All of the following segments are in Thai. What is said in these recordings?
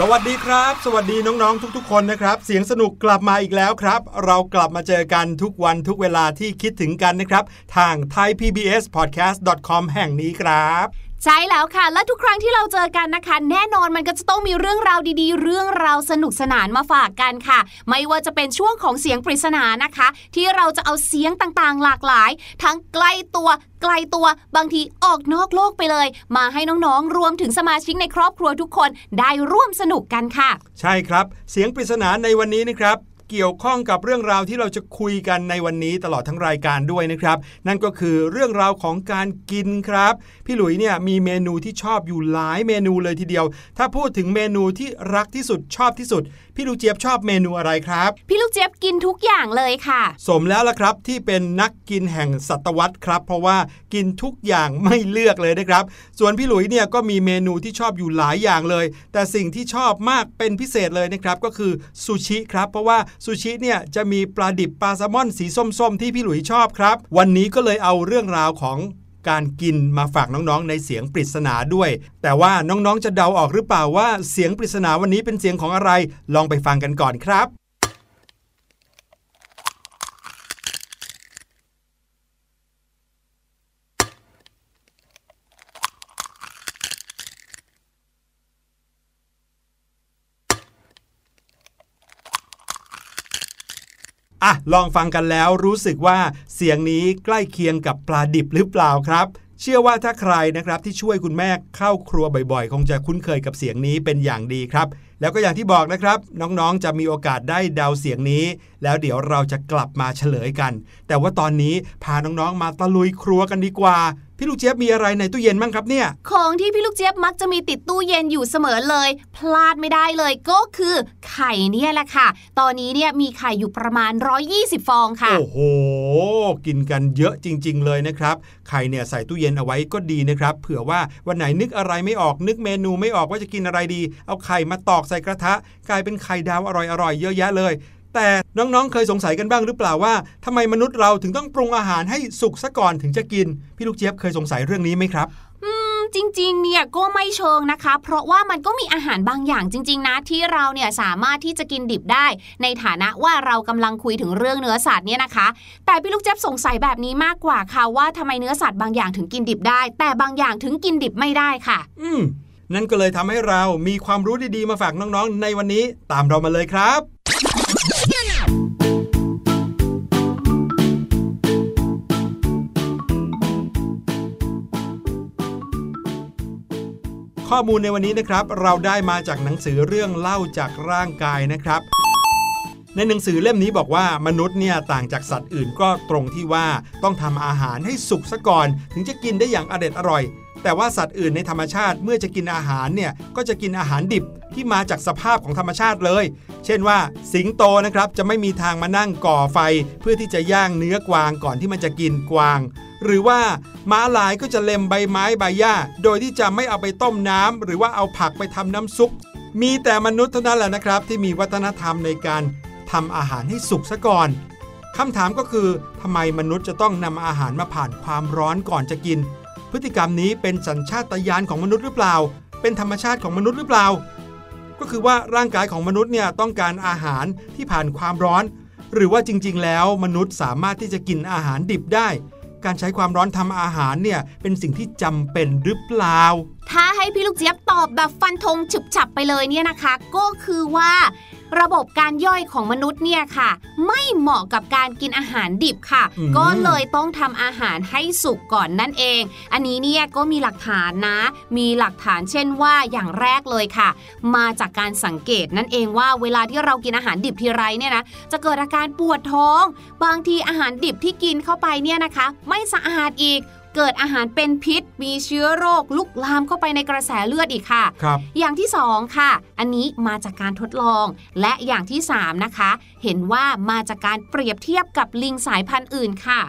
สวัสดีครับ สวัสดีน้องๆ ทุกๆ คนนะครับ เสียงสนุกกลับมาอีกแล้วครับ เรากลับมาเจอกันทุกวันทุกเวลาที่คิดถึงกันนะครับ ทาง thaipbspodcast.com แห่งนี้ครับ ใช่แล้วค่ะ และทุกครั้งที่เราเจอกันนะคะ แน่นอนมันก็จะต้องมีเรื่องราวดีๆ เรื่องราวสนุกสนานมาฝากกันค่ะ ไม่ว่าจะเป็นช่วงของเสียงปริศนานะคะ ที่เราจะเอาเสียงต่างๆ หลากหลาย ทั้งใกล้ตัวไกลตัวบางทีออกนอกโลกไปเลย มาให้น้องๆ รวมถึงสมาชิกในครอบครัวทุกคนได้ร่วมสนุกกันค่ะ ใช่ครับ เสียงปริศนาในวันนี้นะครับ เกี่ยวข้องกับเรื่องราวที่เราจะคุยกันในวันนี้ตลอดทั้งรายการด้วยนะครับ นั่นก็คือเรื่องราวของการกินครับ พี่หลุยเนี่ยมีเมนูที่ชอบอยู่หลายเมนูเลยทีเดียว ถ้าพูดถึงเมนูที่รักที่สุดชอบที่สุด พี่ลูกเจี๊ยบชอบเมนูอะไรครับ พี่ลูกเจี๊ยบกินทุกอย่างเลยค่ะ สมแล้วล่ะครับที่เป็นนักกินแห่งศตวรรษครับ เพราะว่ากินทุกอย่างไม่เลือกเลยนะครับ ส่วนพี่หลุยเนี่ยก็มีเมนูที่ชอบอยู่หลายอย่างเลย แต่สิ่งที่ชอบมากเป็นพิเศษเลยนะครับก็คือซูชิครับเพราะว่าซูชิเนี่ยจะมีปลาดิบปลาแซลมอนสีส้มๆ ที่พี่หลุยชอบครับ วันนี้ก็เลยเอาเรื่องราวของ การกินมาฝากน้องๆ ในเสียงปริศนาด้วย แต่ว่าน้องๆ จะเดาออกหรือเปล่าว่าเสียงปริศนาวันนี้เป็นเสียงของอะไร ลองไปฟังกันก่อนครับ อะลองฟังกันแล้วรู้สึกว่าเสียงนี้ใกล้เคียงกับปลาดิบหรือเปล่าครับ เชื่อว่าถ้าใครนะครับที่ช่วยคุณแม่เข้าครัวบ่อยๆ คงจะคุ้นเคยกับเสียงนี้เป็นอย่างดีครับ แล้วก็อย่างที่บอกนะครับ น้องๆจะมีโอกาสได้เดาเสียงนี้ แล้วเดี๋ยวเราจะกลับมาเฉลยกัน แต่ว่าตอนนี้พาน้องๆมาตะลุยครัวกันดีกว่า พี่ลูกเจี๊ยบมีอะไรในตู้เย็นบ้างครับเนี่ย ของที่พี่ลูกเจี๊ยบมักจะมีติดตู้เย็นอยู่เสมอเลย พลาดไม่ได้เลยก็คือไข่เนี่ยแหละค่ะ ตอนนี้เนี่ยมีไข่อยู่ประมาณ 120 ฟองค่ะ โอ้โห กินกันเยอะจริง ๆ เลยนะครับ ไข่เนี่ยใส่ตู้เย็นเอาไว้ก็ดีนะครับ เผื่อว่าวันไหนนึกอะไรไม่ออกนึกเมนูไม่ออกว่าจะกินอะไรดี เอาไข่มาตอกใส่กระทะ กลายเป็นไข่ดาวอร่อยๆเยอะแยะเลย แต่น้องๆ เคยสงสัยกันบ้างหรือเปล่าว่าทำไมมนุษย์เราถึงต้องปรุงอาหารให้สุกซะก่อนถึงจะกิน พี่ลูกเจี๊ยบเคยสงสัยเรื่องนี้ไหมครับอืมจริงๆ เนี่ยก็ไม่เชิงนะคะ เพราะว่ามันก็มีอาหารบางอย่างจริง ๆ นะ ที่เราเนี่ยสามารถที่จะกินดิบได้ ในฐานะว่าเรากำลังคุยถึงเรื่องเนื้อสัตว์เนี่ยนะคะ แต่พี่ลูกเจ็บสงสัยแบบนี้มากกว่าค่ะว่าทำไมเนื้อสัตว์บางอย่างถึงกินดิบได้ แต่บางอย่างถึงกินดิบไม่ได้ค่ะ อืมนั่นก็เลยทำให้เรามีความรู้ดีๆมาฝากน้องๆ ในวันนี้ตามเรามาเลยครับ ข้อมูลในวันนี้นะครับ เราได้มาจากหนังสือเรื่องเล่าจากร่างกายนะครับในหนังสือเล่มนี้บอกว่ามนุษย์เนี่ยต่างจากสัตว์อื่นก็ตรงที่ว่าต้องทำอาหารให้สุกซะก่อน ถึงจะกินได้อย่างอเด็ดอร่อย แต่ว่าสัตว์อื่นในธรรมชาติเมื่อจะกินอาหารเนี่ยก็จะกินอาหารดิบที่มาจากสภาพของธรรมชาติเลย เช่นว่าสิงโตนะครับจะไม่มีทางมานั่งก่อไฟ เพื่อที่จะย่างเนื้อกวางก่อนที่มันจะกินกวาง หรือว่าม้าลายก็จะเล็มใบไม้ใบหญ้า โดยที่จะไม่เอาไปต้มน้ำหรือว่าเอาผักไปทำน้ำซุป มีแต่มนุษย์เท่านั้นแหละนะครับ ที่มีวัฒนธรรมในการทำอาหารให้สุกซะก่อนคำถามก็คือทำไมมนุษย์จะต้องนำอาหารมาผ่านความร้อนก่อนจะกิน พฤติกรรมนี้เป็นสัญชาตญาณของมนุษย์หรือเปล่า เป็นธรรมชาติของมนุษย์หรือเปล่า ก็คือว่าร่างกายของมนุษย์เนี่ยต้องการอาหารที่ผ่านความร้อน หรือว่าจริงๆ แล้วมนุษย์สามารถที่จะกินอาหารดิบได้ การใช้ความร้อนทำอาหารเนี่ยเป็นสิ่งที่จำเป็นหรือเปล่า ถ้าให้พี่ลูกเจี๊ยบตอบแบบฟันธงฉุบฉับไปเลยเนี่ยนะคะ ก็คือว่า ระบบการย่อยของมนุษย์เนี่ยค่ะ ไม่เหมาะกับการกินอาหารดิบค่ะอืมก็เลยต้องทำอาหารให้สุกก่อนนั่นเอง อันนี้เนี่ยก็มีหลักฐานนะ มีหลักฐานเช่นว่าอย่างแรกเลยค่ะ มาจากการสังเกตนั่นเองว่าเวลาที่เรากินอาหารดิบทีไรเนี่ยนะจะเกิดอาการปวดท้อง บางทีอาหารดิบที่กินเข้าไปเนี่ยนะคะ ไม่สะอาดอีก เกิดอาหารเป็นพิษ มีเชื้อโรคลุกลามเข้าไปในกระแสเลือดอีกค่ะครับอย่างที่สองค่ะ อันนี้มาจากการทดลอง และอย่างที่สามนะคะ เห็นว่ามาจากการเปรียบเทียบกับลิงสายพันธุ์อื่นค่ะ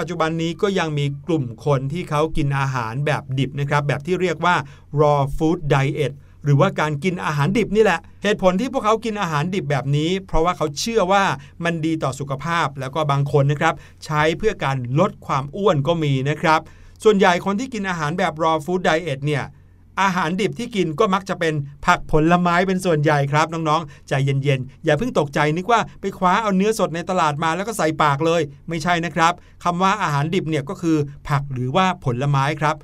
ปัจจุบันนี้ก็ยังมีกลุ่มคนที่เขากินอาหารแบบดิบนะครับ แบบที่เรียกว่า raw food diet หรือว่าการกินอาหารดิบนี่แหละ เหตุผลที่พวกเขากินอาหารดิบแบบนี้ เพราะว่าเขาเชื่อว่ามันดีต่อสุขภาพแล้วก็บางคนนะครับ ใช้เพื่อการลดความอ้วนก็มีนะครับ ส่วนใหญ่คนที่กินอาหารแบบ raw food diet เนี่ยอาหารดิบที่กินก็มักจะเป็นผักผลไม้เป็นส่วนใหญ่ครับน้องๆ ใจเย็นๆ อย่าเพิ่งตกใจนึกว่าไปคว้าเอาเนื้อสดในตลาดมาแล้วก็ใส่ปากเลย ไม่ใช่นะครับคำว่าอาหารดิบเนี่ยก็คือผักหรือว่าผลไม้ครับ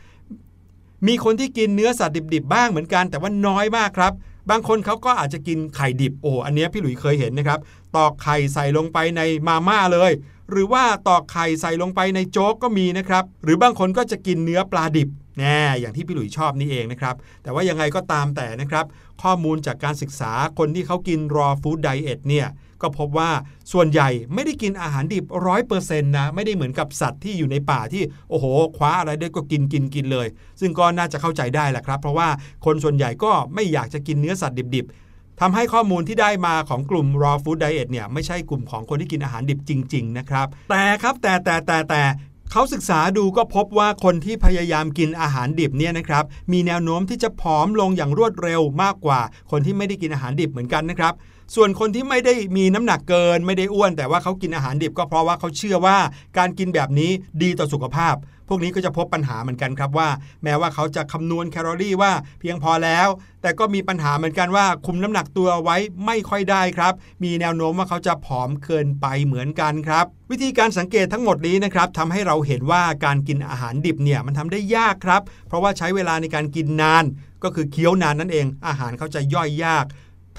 มีคนที่กินเนื้อสัตว์ดิบๆบ้างเหมือนกัน แต่ว่าน้อยมากครับ บางคนเขาก็อาจจะกินไข่ดิบโอ้อันนี้พี่หลุยเคยเห็นนะครับ ตอกไข่ใส่ลงไปในมาม่าเลย หรือว่าตอกไข่ใส่ลงไปในโจ๊กก็มีนะครับ หรือบางคนก็จะกินเนื้อปลาดิบ แน่อย่างที่พี่หลุยชอบนี่เองนะครับ แต่ว่ายังไงก็ตามแต่นะครับ ข้อมูลจากการศึกษาคนที่เขากินรอฟู้ดไดเอทเนี่ยก็พบว่าส่วนใหญ่ไม่ได้กินอาหารดิบร้อยเปอร์เซ็นต์นะ ไม่ได้เหมือนกับสัตว์ที่อยู่ในป่าที่ โอ้โห คว้าอะไรได้ก็กินกินกินเลย ซึ่งก็น่าจะเข้าใจได้แหละครับ เพราะว่าคนส่วนใหญ่ก็ไม่อยากจะกินเนื้อสัตว์ดิบๆทำให้ข้อมูลที่ได้มาของกลุ่ม raw food diet เนี่ยไม่ใช่กลุ่มของคนที่กินอาหารดิบจริง ๆ นะครับ แต่ครับแต่แต่แต่แต่ เขาศึกษาดูก็พบว่าคนที่พยายามกินอาหารดิบเนี่ยนะครับมีแนวโน้มที่จะผอมลงอย่างรวดเร็วมากกว่า คนที่ไม่ได้กินอาหารดิบเหมือนกันนะครับ ส่วนคนที่ไม่ได้มีน้ำหนักเกินไม่ได้อ้วน แต่ว่าเขากินอาหารดิบก็เพราะว่าเขาเชื่อว่าการกินแบบนี้ดีต่อสุขภาพ พวกนี้ก็จะพบปัญหาเหมือนกันครับว่า แม้ว่าเขาจะคำนวณแคลอรี่ว่าเพียงพอแล้ว แต่ก็มีปัญหาเหมือนกันว่า คุมน้ำหนักตัวไว้ไม่ค่อยได้ครับ มีแนวโน้มว่าเขาจะผอมเกินไปเหมือนกันครับ วิธีการสังเกตทั้งหมดนี้นะครับทำให้เราเห็นว่าการกินอาหารดิบเนี่ยมันทำได้ยากครับ เพราะว่าใช้เวลาในการกินนาน ก็คือเคี้ยวนานนั่นเอง อาหารเขาจะย่อยยาก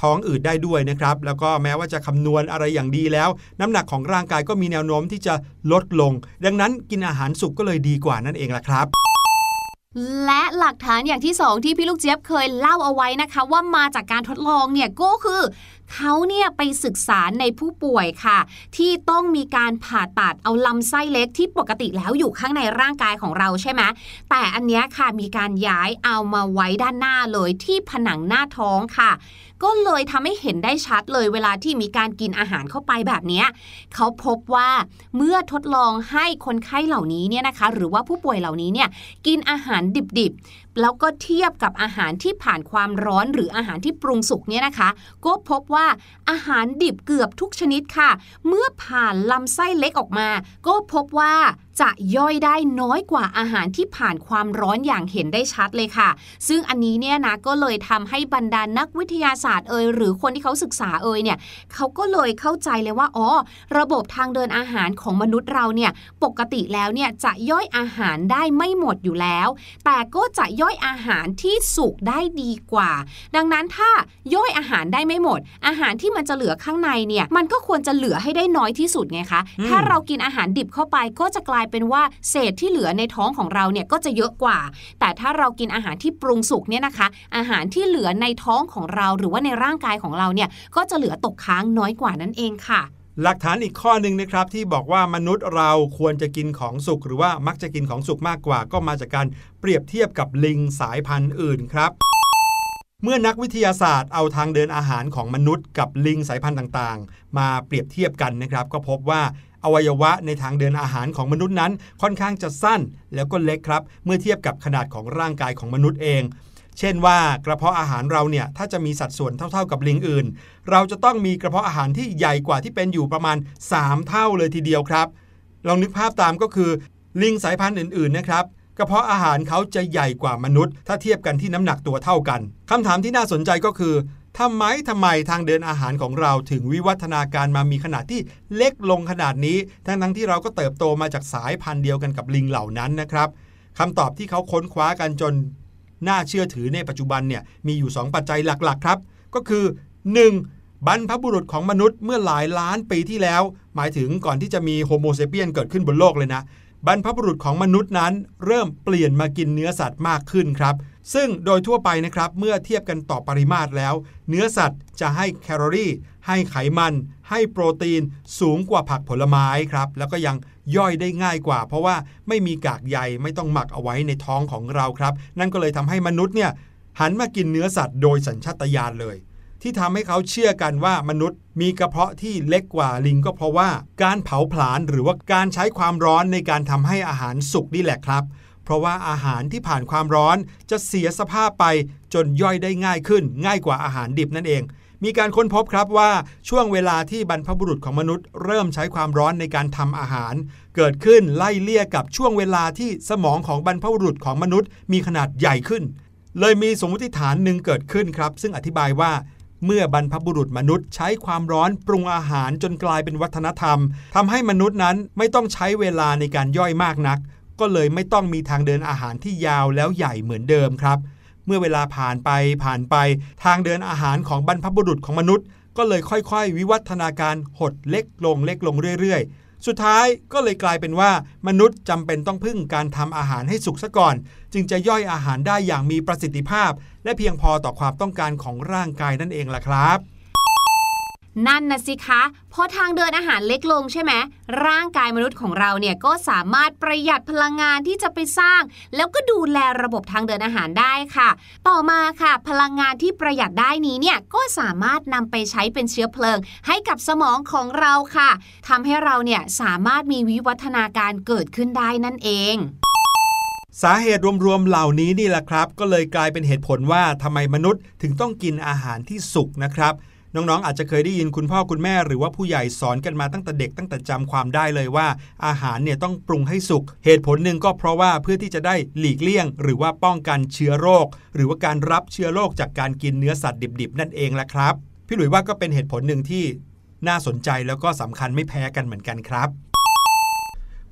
ท้องอืดได้ด้วยนะครับ แล้วก็แม้ว่าจะคำนวณอะไรอย่างดีแล้ว น้ำหนักของร่างกายก็มีแนวโน้มที่จะลดลง ดังนั้นกินอาหารสุกก็เลยดีกว่านั่นเองล่ะครับและหลักฐานอย่างที่สองที่พี่ลูกเจี๊ยบเคยเล่าเอาไว้นะคะ ว่ามาจากการทดลองเนี่ยก็คือ เขาเนี่ยไปศึกษาในผู้ป่วยค่ะ ที่ต้องมีการผ่าตัดเอาลำไส้เล็กที่ปกติแล้วอยู่ข้างในร่างกายของเราใช่ไหมแต่อันนี้ค่ะมีการย้ายเอามาไว้ด้านหน้าเลยที่ผนังหน้าท้องค่ะ ก็เลยทำให้เห็นได้ชัดเลยเวลาที่มีการกินอาหารเข้าไปแบบนี้เขาพบว่าเมื่อทดลองให้คนไข้เหล่านี้เนี่ยนะคะ หรือว่าผู้ป่วยเหล่านี้เนี่ยกินอาหารดิบๆแล้วก็เทียบกับอาหารที่ผ่านความร้อนหรืออาหารที่ปรุงสุกเนี่ยนะคะ ก็พบว่าอาหารดิบเกือบทุกชนิดค่ะ เมื่อผ่านลำไส้เล็กออกมา ก็พบว่าจะย่อยได้น้อยกว่าอาหารที่ผ่านความร้อนอย่างเห็นได้ชัดเลยค่ะ ซึ่งอันนี้เนี่ยนะก็เลยทำให้บรรดานักวิทยาศาสตร์เอ่ยหรือคนที่เขาศึกษาเอ่ยเนี่ยเขาก็เลยเข้าใจเลยว่าอ๋อระบบทางเดินอาหารของมนุษย์เราเนี่ยปกติแล้วเนี่ยจะย่อยอาหารได้ไม่หมดอยู่แล้ว แต่ก็จะย่อยอาหารที่สุกได้ดีกว่า ดังนั้นถ้าย่อยอาหารได้ไม่หมด อาหารที่มันจะเหลือข้างในเนี่ยมันก็ควรจะเหลือให้ได้น้อยที่สุดไงคะอืมถ้าเรากินอาหารดิบเข้าไปก็จะกลายเป็นว่าเศษที่เหลือในท้องของเราเนี่ยก็จะเยอะกว่า แต่ถ้าเรากินอาหารที่ปรุงสุกเนี่ยนะคะ อาหารที่เหลือในท้องของเราหรือว่าในร่างกายของเราเนี่ยก็จะเหลือตกค้างน้อยกว่านั่นเองค่ะหลักฐานอีกข้อหนึ่งนะครับที่บอกว่ามนุษย์เราควรจะกินของสุกหรือว่ามักจะกินของสุกมากกว่า ก็มาจากการเปรียบเทียบกับลิงสายพันธุ์อื่นครับเมื่อนักวิทยาศาสตร์เอาทางเดินอาหารของมนุษย์กับลิงสายพันธุ์ต่างๆ มาเปรียบเทียบกันนะครับ ก็พบว่า อวัยวะในทางเดินอาหารของมนุษย์นั้น ค่อนข้างจะสั้นแล้วก็เล็กครับ เมื่อเทียบกับขนาดของร่างกายของมนุษย์เอง เช่นว่ากระเพาะอาหารเราเนี่ยถ้าจะมีสัดส่วนเท่า ๆกับลิงอื่น เราจะต้องมีกระเพาะอาหารที่ใหญ่กว่าที่เป็นอยู่ประมาณ 3 เท่าเลยทีเดียวครับ ลองนึกภาพตามก็คือลิงสายพันธุ์อื่นๆนะครับกระเพาะอาหารเขาจะใหญ่กว่ามนุษย์ ถ้าเทียบกันที่น้ำหนักตัวเท่ากันคำถามที่น่าสนใจก็คือ ทำไมทำไมทางเดินอาหารของเราถึงวิวัฒนาการมามีขนาดที่เล็กลงขนาดนี้ ทั้งๆที่เราก็เติบโตมาจากสายพันธุ์เดียวกันกับลิงเหล่านั้นนะครับคำตอบที่เขาค้นคว้ากันจนน่าเชื่อถือในปัจจุบันเนี่ยมีอยู่ 2 ปัจจัยหลักๆครับ ก็คือ 1. บรรพบุรุษของมนุษย์เมื่อหลายล้านปีที่แล้ว หมายถึงก่อนที่จะมีโฮโมเซเปียนเกิดขึ้นบนโลกเลยนะบรรพบุรุษของมนุษย์นั้น เริ่มเปลี่ยนมากินเนื้อสัตว์มากขึ้นครับ ซึ่งโดยทั่วไปนะครับเมื่อเทียบกันต่อปริมาตรแล้ว เนื้อสัตว์จะให้แคลอรี่ ให้ไขมัน ให้โปรตีน สูงกว่าผักผลไม้ครับ แล้วก็ยังย่อยได้ง่ายกว่า เพราะว่าไม่มีกากใยไม่ต้องหมักเอาไว้ในท้องของเราครับ นั่นก็เลยทำให้มนุษย์เนี่ยหันมากินเนื้อสัตว์โดยสัญชาตญาณเลย ที่ทำให้เขาเชื่อกันว่ามนุษย์ มีกระเพาะที่เล็กกว่าลิงก็เพราะว่า การเผาผลาญหรือว่าการใช้ความร้อนในการทำให้อาหารสุกนี่แหละครับ เพราะว่าอาหารที่ผ่านความร้อนจะเสียสภาพไปจนย่อยได้ง่ายขึ้น ง่ายกว่าอาหารดิบนั่นเอง มีการค้นพบครับว่าช่วงเวลาที่บรรพบุรุษของมนุษย์ เริ่มใช้ความร้อนในการทำอาหาร เกิดขึ้นไล่เลี่ยกับช่วงเวลาที่สมองของบรรพบุรุษของมนุษย์ มีขนาดใหญ่ขึ้น เลยมีสมมติฐานหนึ่งเกิดขึ้นครับ ซึ่งอธิบายว่าเมื่อบรรพบุรุษมนุษย์ใช้ความร้อนปรุงอาหารจนกลายเป็นวัฒนธรรมทำให้มนุษย์นั้นไม่ต้องใช้เวลาในการย่อยมากนัก ก็เลยไม่ต้องมีทางเดินอาหารที่ยาวแล้วใหญ่เหมือนเดิมครับ เมื่อเวลาผ่านไปผ่านไป ทางเดินอาหารของบรรพบุรุษของมนุษย์ ก็เลยค่อยๆ วิวัฒนาการหดเล็กลงเล็กลงเรื่อยๆสุดท้ายก็เลยกลายเป็นว่ามนุษย์จำเป็นต้องพึ่งการทำอาหารให้สุกซะก่อน จึงจะย่อยอาหารได้อย่างมีประสิทธิภาพ และเพียงพอต่อความต้องการของร่างกายนั่นเองล่ะครับ นั่นนะสิคะพอทางเดินอาหารเล็กลงใช่ไหมร่างกายมนุษย์ของเราเนี่ยก็สามารถประหยัดพลังงานที่จะไปสร้าง แล้วก็ดูแลระบบทางเดินอาหารได้ค่ะ ต่อมาค่ะ พลังงานที่ประหยัดได้นี้เนี่ยก็สามารถนำไปใช้เป็นเชื้อเพลิง ให้กับสมองของเราค่ะทำให้เราเนี่ยสามารถมีวิวัฒนาการเกิดขึ้นได้นั่นเองสาเหตุรวมๆเหล่านี้นี่แหละครับ ก็เลยกลายเป็นเหตุผลว่าทำไมมนุษย์ถึงต้องกินอาหารที่สุกนะครับ น้องๆ อาจจะเคยได้ยินคุณพ่อคุณแม่หรือว่าผู้ใหญ่สอนกันมาตั้งแต่เด็กตั้งแต่จำความได้เลยว่า อาหารเนี่ยต้องปรุงให้สุก เหตุผลหนึ่งก็เพราะว่าเพื่อที่จะได้หลีกเลี่ยง หรือว่าป้องกันเชื้อโรค หรือว่าการรับเชื้อโรคจากการกินเนื้อสัตว์ดิบๆ นั่นเองแหละครับ พี่หลุยว่าก็เป็นเหตุผลหนึ่งที่น่าสนใจแล้วก็สำคัญไม่แพ้กันเหมือนกันครับ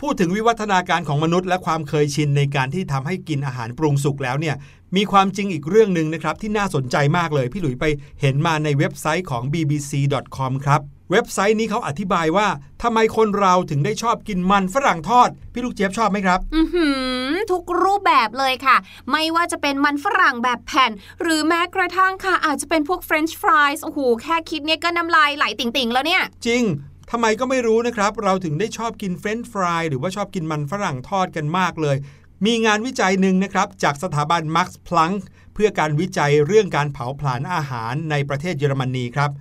พูดถึงวิวัฒนาการของมนุษย์ และความเคยชินในการที่ทำให้กินอาหารปรุงสุกแล้วเนี่ยมีความจริงอีกเรื่องหนึ่งนะครับที่น่าสนใจมากเลย พี่หลุยไปเห็นมาในเว็บไซต์ของ bbc.com ครับเว็บไซต์นี้เขาอธิบายว่าทำไมคนเราถึงได้ชอบกินมันฝรั่งทอด พี่ลูกเจี๊ยบชอบไหมครับอือหือทุกรูปแบบเลยค่ะ ไม่ว่าจะเป็นมันฝรั่งแบบแผ่น หรือแม้กระทั่งค่ะ อาจจะเป็นพวกเฟรนช์ฟรายส์โอ้โหแค่คิดเนี่ยก็น้ำลายไหลติ่งๆ แล้วเนี่ย จริง ทำไมก็ไม่รู้นะครับ เราถึงได้ชอบกินเฟรนช์ฟรายหรือว่าชอบกินมันฝรั่งทอดกันมากเลย มีงานวิจัยหนึ่งนะครับ จากสถาบันมาร์ p พลังเพื่อการวิจัยเรื่องการเผาผลาญอาหารในประเทศเยอรมนีครับ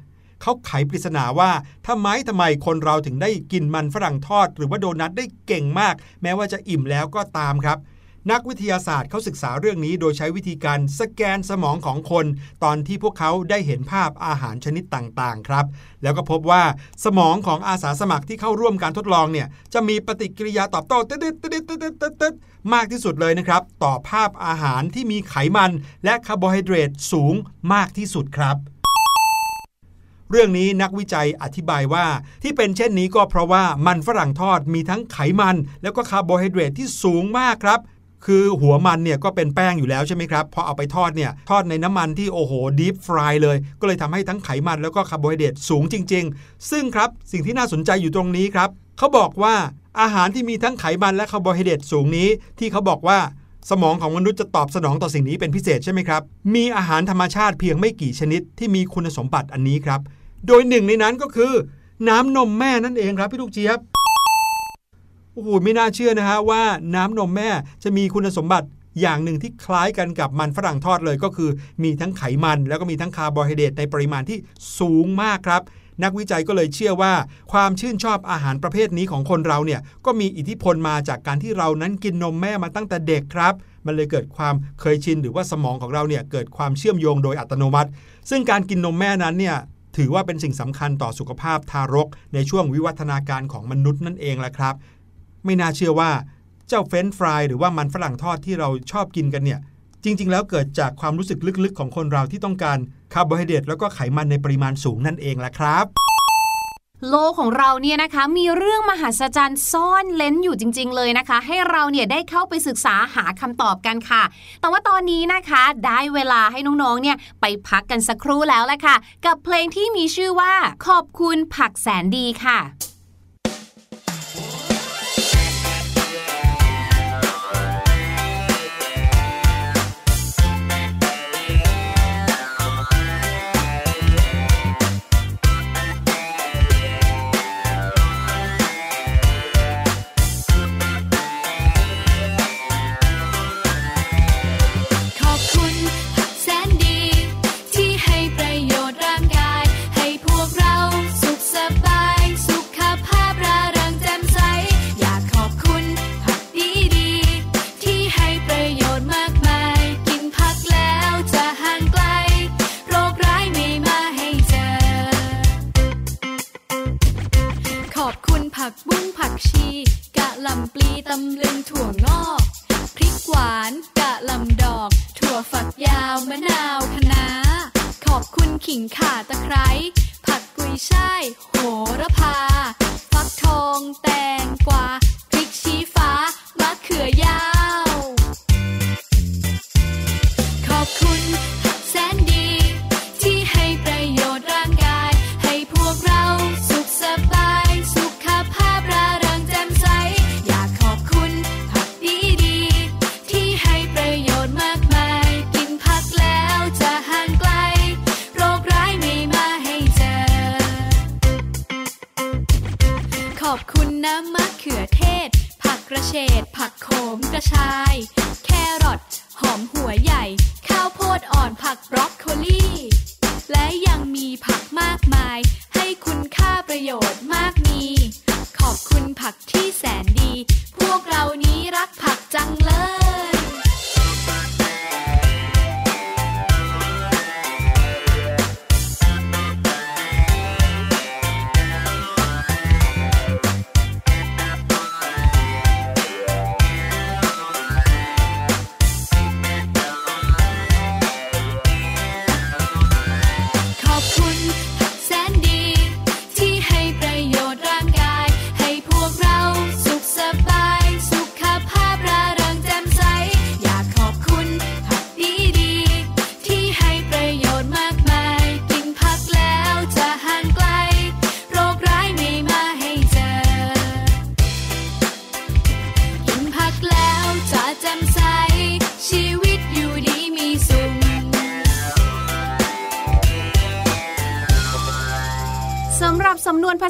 เขาไขปริศนาว่าทำไมทำไมคนเราถึงได้กินมันฝรั่งทอด หรือว่าโดนัทได้เก่งมาก แม้ว่าจะอิ่มแล้วก็ตามครับ นักวิทยาศาสตร์เขาศึกษาเรื่องนี้โดยใช้วิธีการสแกนสมองของคน ตอนที่พวกเขาได้เห็นภาพอาหารชนิดต่างๆครับ แล้วก็พบว่าสมองของอาสาสมัครที่เข้าร่วมการทดลองเนี่ยจะมีปฏิกิริยาตอบโต้ตึ๊ดตึ๊ดตึ๊ดตึ๊ดตึ๊ดตึ๊ดตึ๊ดมากที่สุดเลยนะครับ ต่อภาพอาหารที่มีไขมัน และคาร์โบไฮเดรตสูงมากที่สุดครับเรื่องนี้นักวิจัยอธิบายว่าที่เป็นเช่นนี้ก็เพราะว่ามันฝรั่งทอดมีทั้งไขมัน แล้วก็คาร์โบไฮเดรตที่สูงมากครับ คือหัวมันเนี่ยก็เป็นแป้งอยู่แล้วใช่ไหมครับพอเอาไปทอดเนี่ยทอดในน้ำมันที่โอ้โห deep fry เลย ก็เลยทำให้ทั้งไขมันแล้วก็คาร์โบไฮเดรตสูงจริง ๆ ซึ่งครับสิ่งที่น่าสนใจอยู่ตรงนี้ครับเขาบอกว่าอาหารที่มีทั้งไขมันและคาร์โบไฮเดรตสูงนี้ ที่เขาบอกว่าสมองของมนุษย์จะตอบสนองต่อสิ่งนี้เป็นพิเศษใช่ไหมครับ มีอาหารธรรมชาติเพียงไม่กี่ชนิดที่มีคุณสมบัติอันนี้ครับ โดยหนึ่งในนั้นก็คือ น้ำนมแม่นั่นเองครับพี่ลูกเจี๊ยบ โอ้โหไม่น่าเชื่อนะฮะว่าน้ำนมแม่จะมีคุณสมบัติอย่างหนึ่งที่คล้ายกันกับมันฝรั่งทอดเลยก็คือ มีทั้งไขมันแล้วก็มีทั้งคาร์โบไฮเดรตในปริมาณที่สูงมากครับ นักวิจัยก็เลยเชื่อว่า ความชื่นชอบอาหารประเภทนี้ของคนเราเนี่ยก็มีอิทธิพลมาจากการที่เรานั้นกินนมแม่มาตั้งแต่เด็กครับ มันเลยเกิดความเคยชินหรือว่าสมองของเราเนี่ยเกิดความเชื่อมโยงโดยอัตโนมัติ ซึ่งการกินนมแม่นั้นเนี่ยถือว่าเป็นสิ่งสำคัญต่อสุขภาพทารก ในช่วงวิวัฒนาการของมนุษย์นั่นเองแหละครับ ไม่น่าเชื่อว่าเจ้าเฟรนช์ฟรายหรือว่ามันฝรั่งทอดที่เราชอบกินกันเนี่ยจริง ๆ แล้วเกิดจากความรู้สึกลึกๆ ของคนเราที่ต้องการคาร์โบไฮเดรตแล้วก็ไขมันในปริมาณสูงนั่นเองแหละครับโลกของเราเนี่ยนะคะมีเรื่องมหัศจรรย์ซ่อนเร้นอยู่จริง ๆ เลยนะคะ ให้เราเนี่ยได้เข้าไปศึกษาหาคำตอบกันค่ะ แต่ว่าตอนนี้นะคะได้เวลาให้น้องๆเนี่ยไปพักกันสักครู่แล้วแหละค่ะ กับเพลงที่มีชื่อว่าขอบคุณผักแสนดีค่ะ เลึงถั่วงอกพริกหวานกะลำดอก ถั่วฝักยาวมะนาวคะน้า ขอบคุณขิงข่าตะไคร้ผักกุยช่ายโหระพา ฟักทองแตงกวา หอมหัวใหญ่ ข้าวโพดอ่อนผักบรอก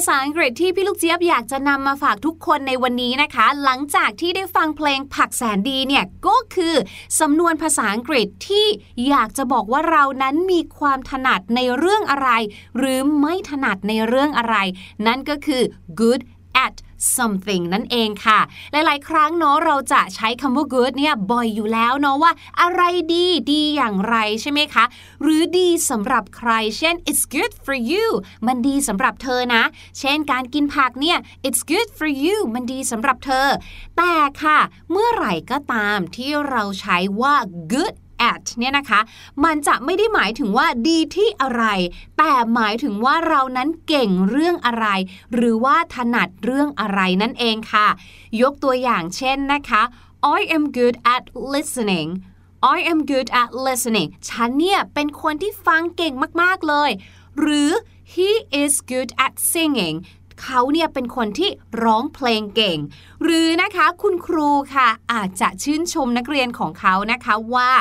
ษาอังกฤษที่พี่ลูกเจี๊ยบอยากจะนำมาฝากทุกคนในวันนี้นะคะ หลังจากที่ได้ฟังเพลงผักแสนดีเนี่ยก็คือสำนวนภาษาอังกฤษที่อยากจะบอกว่าเรานั้นมีความถนัดในเรื่องอะไร หรือไม่ถนัดในเรื่องอะไร นั่นก็คือ good at something นั่นเองค่ะ หลาย ๆ ครั้งเนาะเราจะใช้คำว่า good เนี่ยบ่อยอยู่แล้วเนาะว่า อะไรดีดีอย่างไรใช่ไหมคะ หรือดีสำหรับใคร เช่น it's good for you มันดีสำหรับเธอนะ เช่นการกินผักเนี่ย it's good for you มันดีสำหรับเธอ แต่ค่ะ เมื่อไหร่ก็ตามที่เราใช้ว่า good at เนี่ยนะคะ มันจะไม่ได้หมายถึงว่าดีที่อะไร แต่หมายถึงว่าเรานั้นเก่งเรื่องอะไร หรือว่าถนัดเรื่องอะไรนั่นเองค่ะ ยกตัวอย่างเช่นนะคะ I am good at listening I am good at listening ฉันเนี่ยเป็นคนที่ฟังเก่งมาก ๆ เลย หรือ he is good at singing เขาเนี่ยเป็นคนที่ร้องเพลงเก่ง หรือนะคะคุณครูค่ะอาจจะชื่นชมนักเรียนของเขานะคะว่า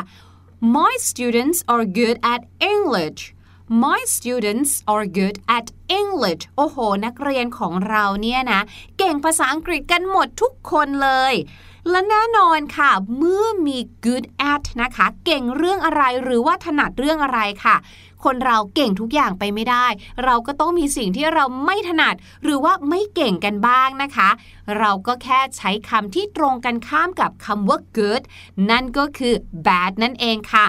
My students are good at English My students are good at English โอ้โห นักเรียนของเราเนี่ยนะ เก่งภาษาอังกฤษกันหมดทุกคนเลย และแน่นอนค่ะ เมื่อมี good at นะคะ เก่งเรื่องอะไรหรือว่าถนัดเรื่องอะไรค่ะ คนเราเก่งทุกอย่างไปไม่ได้ เราก็ต้องมีสิ่งที่เราไม่ถนัด หรือว่าไม่เก่งกันบ้างนะคะ เราก็แค่ใช้คำที่ตรงกันข้ามกับคำว่า good นั่นก็คือ bad นั่นเองค่ะ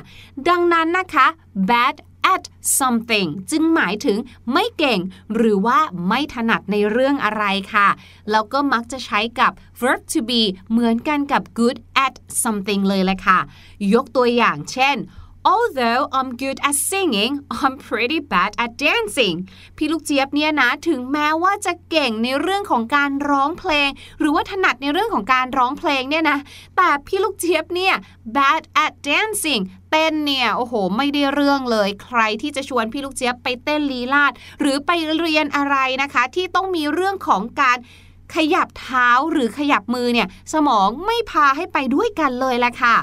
ดังนั้นนะคะ bad at something จึงหมายถึงไม่เก่ง หรือว่าไม่ถนัดในเรื่องอะไรค่ะ แล้วก็มักจะใช้กับ verb to be เหมือนกันกับ good at something เลยแหละค่ะ ยกตัวอย่างเช่น Although I'm good at singing, I'm pretty bad at dancing พี่ลูกเจี๊ยบเนี่ยนะถึงแม้ว่าจะเก่งในเรื่องของการร้องเพลง หรือว่าถนัดในเรื่องของการร้องเพลงเนี่ยนะแต่พี่ลูกเจี๊ยบเนี่ย bad at dancing เต้นเนี่ยโอ้โห ไม่ได้เรื่องเลย ใครที่จะชวนพี่ลูกเจี๊ยบไปเต้นลีลาด หรือไปเรียนอะไรนะคะ ที่ต้องมีเรื่องของการขยับเท้าหรือขยับมือเนี่ย สมองไม่พาให้ไปด้วยกันเลยแหละค่ะ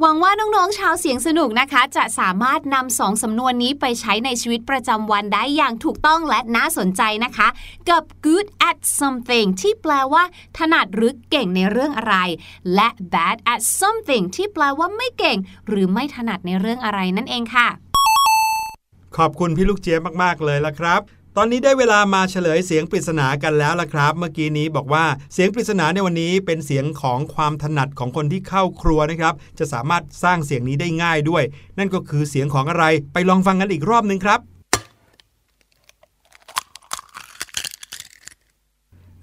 หวังว่าน้องๆชาวเสียงสนุกนะคะ จะสามารถนำสองสำนวนนี้ไปใช้ในชีวิตประจำวันได้อย่างถูกต้องและน่าสนใจนะคะ กับ good at something ที่แปลว่า ถนัดหรือเก่งในเรื่องอะไร และ bad at something ที่แปลว่าไม่เก่ง หรือไม่ถนัดในเรื่องอะไรนั่นเองค่ะ ขอบคุณพี่ลูกเจี๊ยบมากๆเลยละครับ ตอนนี้ได้เวลามาเฉลยเสียงปริศนากันแล้วล่ะครับ เมื่อกี้นี้บอกว่าเสียงปริศนาในวันนี้เป็นเสียงของความถนัดของคนที่เข้าครัวนะครับ จะสามารถสร้างเสียงนี้ได้ง่ายด้วย นั่นก็คือเสียงของอะไรไปลองฟังกันอีกรอบหนึ่งครับ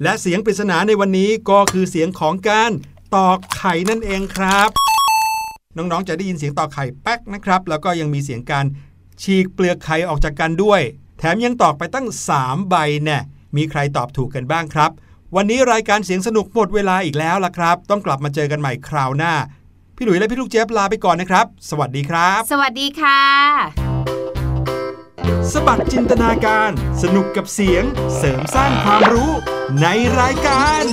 และเสียงปริศนาในวันนี้ก็คือเสียงของการตอกไข่นั่นเองครับ น้องๆจะได้ยินเสียงตอกไข่แป๊กนะครับ แล้วก็ยังมีเสียงการฉีกเปลือกไข่ออกจากกันด้วย ถมยังตอบไปตั้ง 3 ใบแน่มีใครตอบถูกกันบ้างครับ วันนี้รายการเสียงสนุกหมดเวลาอีกแล้วล่ะครับ ต้องกลับมาเจอกันใหม่คราวหน้า พี่หลุยและพี่ลูกเจี๊ยบลาไปก่อนนะครับ สวัสดีครับ สวัสดีค่ะ สบัดจินตนาการ สนุกกับเสียงเสริมสร้างความรู้ในรายการ